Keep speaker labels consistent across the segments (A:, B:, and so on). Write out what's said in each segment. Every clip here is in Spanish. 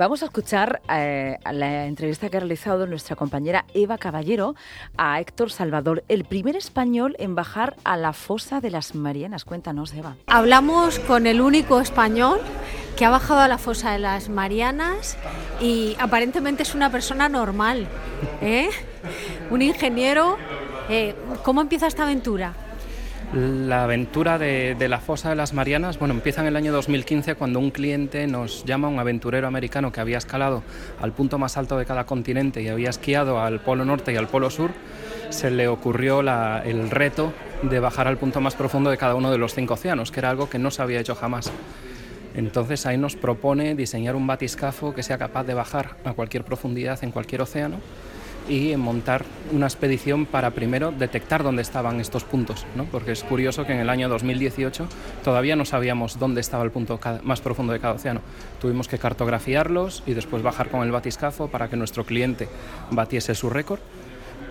A: Vamos a escuchar eh, la entrevista que ha realizado nuestra compañera Eva Caballero a Héctor Salvador, el primer español en bajar a la fosa de las Marianas. Cuéntanos, Eva.
B: Hablamos con el único español que ha bajado a la fosa de las Marianas y aparentemente es una persona normal, ¿eh? un ingeniero. Eh, ¿Cómo empieza esta aventura?
C: La aventura de, la fosa de las Marianas, bueno, empieza en el año 2015 cuando un cliente nos llama, un aventurero americano que había escalado al punto más alto de cada continente y había esquiado al polo norte y al polo sur, se le ocurrió el reto de bajar al punto más profundo de cada uno de los cinco océanos, que era algo que no se había hecho jamás. Entonces ahí nos propone diseñar un batiscafo que sea capaz de bajar a cualquier profundidad en cualquier océano y montar una expedición para primero detectar dónde estaban estos puntos, ¿no? porque es curioso que en el año 2018 todavía no sabíamos dónde estaba el punto más profundo de cada océano. Tuvimos que cartografiarlos y después bajar con el batiscafo para que nuestro cliente batiese su récord,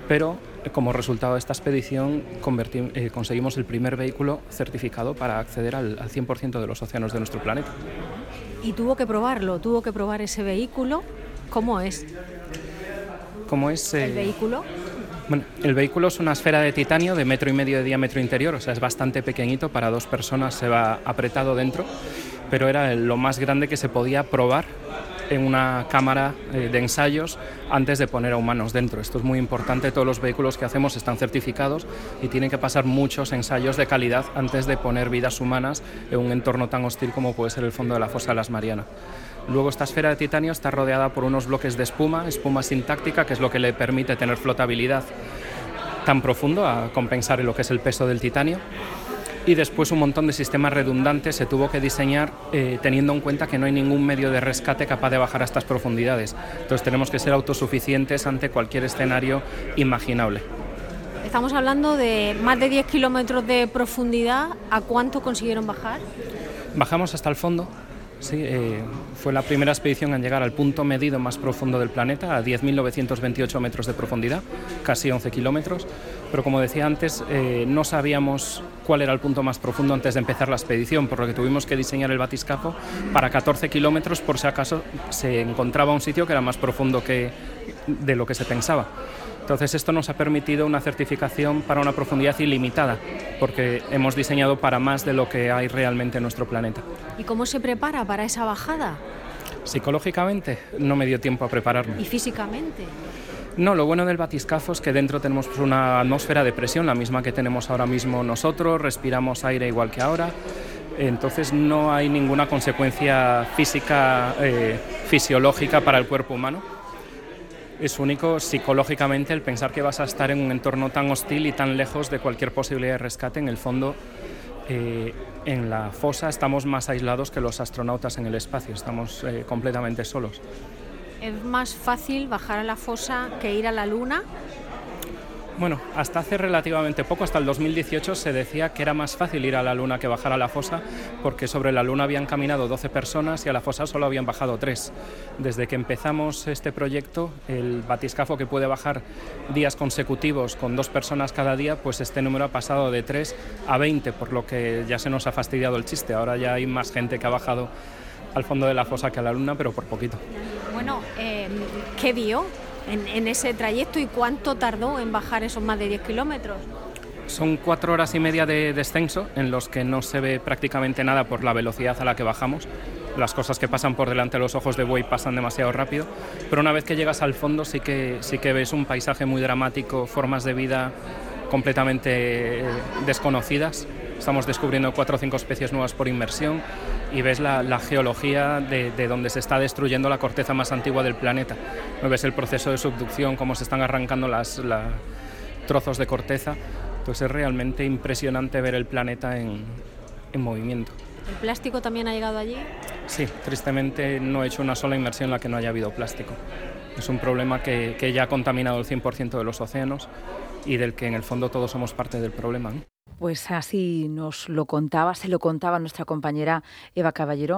C: pero como resultado de esta expedición eh, conseguimos el primer vehículo certificado para acceder al, al 100% de los océanos de nuestro planeta.
B: Y tuvo que probarlo, tuvo que probar ese vehículo. ¿Cómo es?
C: ¿Cómo es?
B: ¿El vehículo?
C: Bueno, el vehículo es una esfera de titanio de metro y medio de diámetro interior, o sea, es bastante pequeñito, para dos personas se va apretado dentro, pero era lo más grande que se podía probar en una cámara eh, de ensayos antes de poner a humanos dentro. Esto es muy importante, todos los vehículos que hacemos están certificados y tienen que pasar muchos ensayos de calidad antes de poner vidas humanas en un entorno tan hostil como puede ser el fondo de la fosa de las Marianas. Luego esta esfera de titanio está rodeada por unos bloques de espuma, espuma sintáctica, que es lo que le permite tener flotabilidad tan profundo a compensar lo que es el peso del titanio. Y después un montón de sistemas redundantes se tuvo que diseñar eh, teniendo en cuenta que no hay ningún medio de rescate capaz de bajar a estas profundidades. Entonces tenemos que ser autosuficientes ante cualquier escenario imaginable.
B: Estamos hablando de más de 10 kilómetros de profundidad. ¿A cuánto consiguieron bajar?
C: Bajamos hasta el fondo, Sí, eh, fue la primera expedición en llegar al punto medido más profundo del planeta, a 10.928 metros de profundidad, casi 11 kilómetros. Pero como decía antes, eh, no sabíamos cuál era el punto más profundo antes de empezar la expedición, por lo que tuvimos que diseñar el batiscafo para 14 kilómetros por si acaso se encontraba un sitio que era más profundo que de lo que se pensaba. Entonces esto nos ha permitido una certificación para una profundidad ilimitada, porque hemos diseñado para más de lo que hay realmente en nuestro planeta.
B: ¿Y cómo se prepara para esa bajada?
C: Psicológicamente no me dio tiempo a prepararme.
B: ¿Y físicamente?
C: No, lo bueno del batiscafo es que dentro tenemos una atmósfera de presión, la misma que tenemos ahora mismo nosotros, respiramos aire igual que ahora, entonces no hay ninguna consecuencia física, eh, fisiológica para el cuerpo humano es único psicológicamente el pensar que vas a estar en un entorno tan hostil y tan lejos de cualquier posibilidad de rescate. En el fondo, eh, en la fosa estamos más aislados que los astronautas en el espacio, estamos eh, completamente solos.
B: ¿Es más fácil bajar a la fosa que ir a la Luna?
C: Bueno, hasta hace relativamente poco, hasta el 2018, se decía que era más fácil ir a la Luna que bajar a la fosa, porque sobre la Luna habían caminado 12 personas y a la fosa solo habían bajado 3. Desde que empezamos este proyecto, el batiscafo que puede bajar días consecutivos con dos personas cada día, pues este número ha pasado de 3 a 20, por lo que ya se nos ha fastidiado el chiste. Ahora ya hay más gente que ha bajado al fondo de la fosa que a la Luna, pero por poquito.
B: Bueno, eh, ¿qué vio? En, ese trayecto y cuánto tardó en bajar esos más de 10 kilómetros?
C: Son cuatro horas y media de descenso en los que no se ve prácticamente nada por la velocidad a la que bajamos. Las cosas que pasan por delante de los ojos de buey pasan demasiado rápido, pero una vez que llegas al fondo sí que, sí que ves un paisaje muy dramático, formas de vida completamente desconocidas. Estamos descubriendo cuatro o cinco especies nuevas por inmersión y ves la, geología de, donde se está destruyendo la corteza más antigua del planeta. Ves el proceso de subducción, cómo se están arrancando las, trozos de corteza. Entonces es realmente impresionante ver el planeta en, movimiento.
B: ¿El plástico también ha llegado allí?
C: Sí, tristemente no he hecho una sola inmersión en la que no haya habido plástico. Es un problema que, ya ha contaminado el 100% de los océanos y del que en el fondo todos somos parte del problema.
A: Pues así nos lo contaba, se lo contaba nuestra compañera Eva Caballero.